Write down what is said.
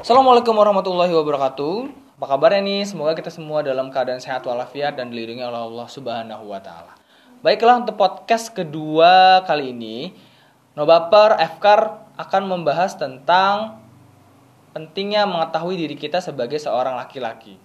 Assalamualaikum warahmatullahi wabarakatuh. Apa kabarnya nih? Semoga kita semua dalam keadaan sehat walafiat dan dilindungi oleh Allah Subhanahu wa taala. Baiklah untuk podcast kedua kali ini, Nobaper Fkar akan membahas tentang pentingnya mengetahui diri kita sebagai seorang laki-laki.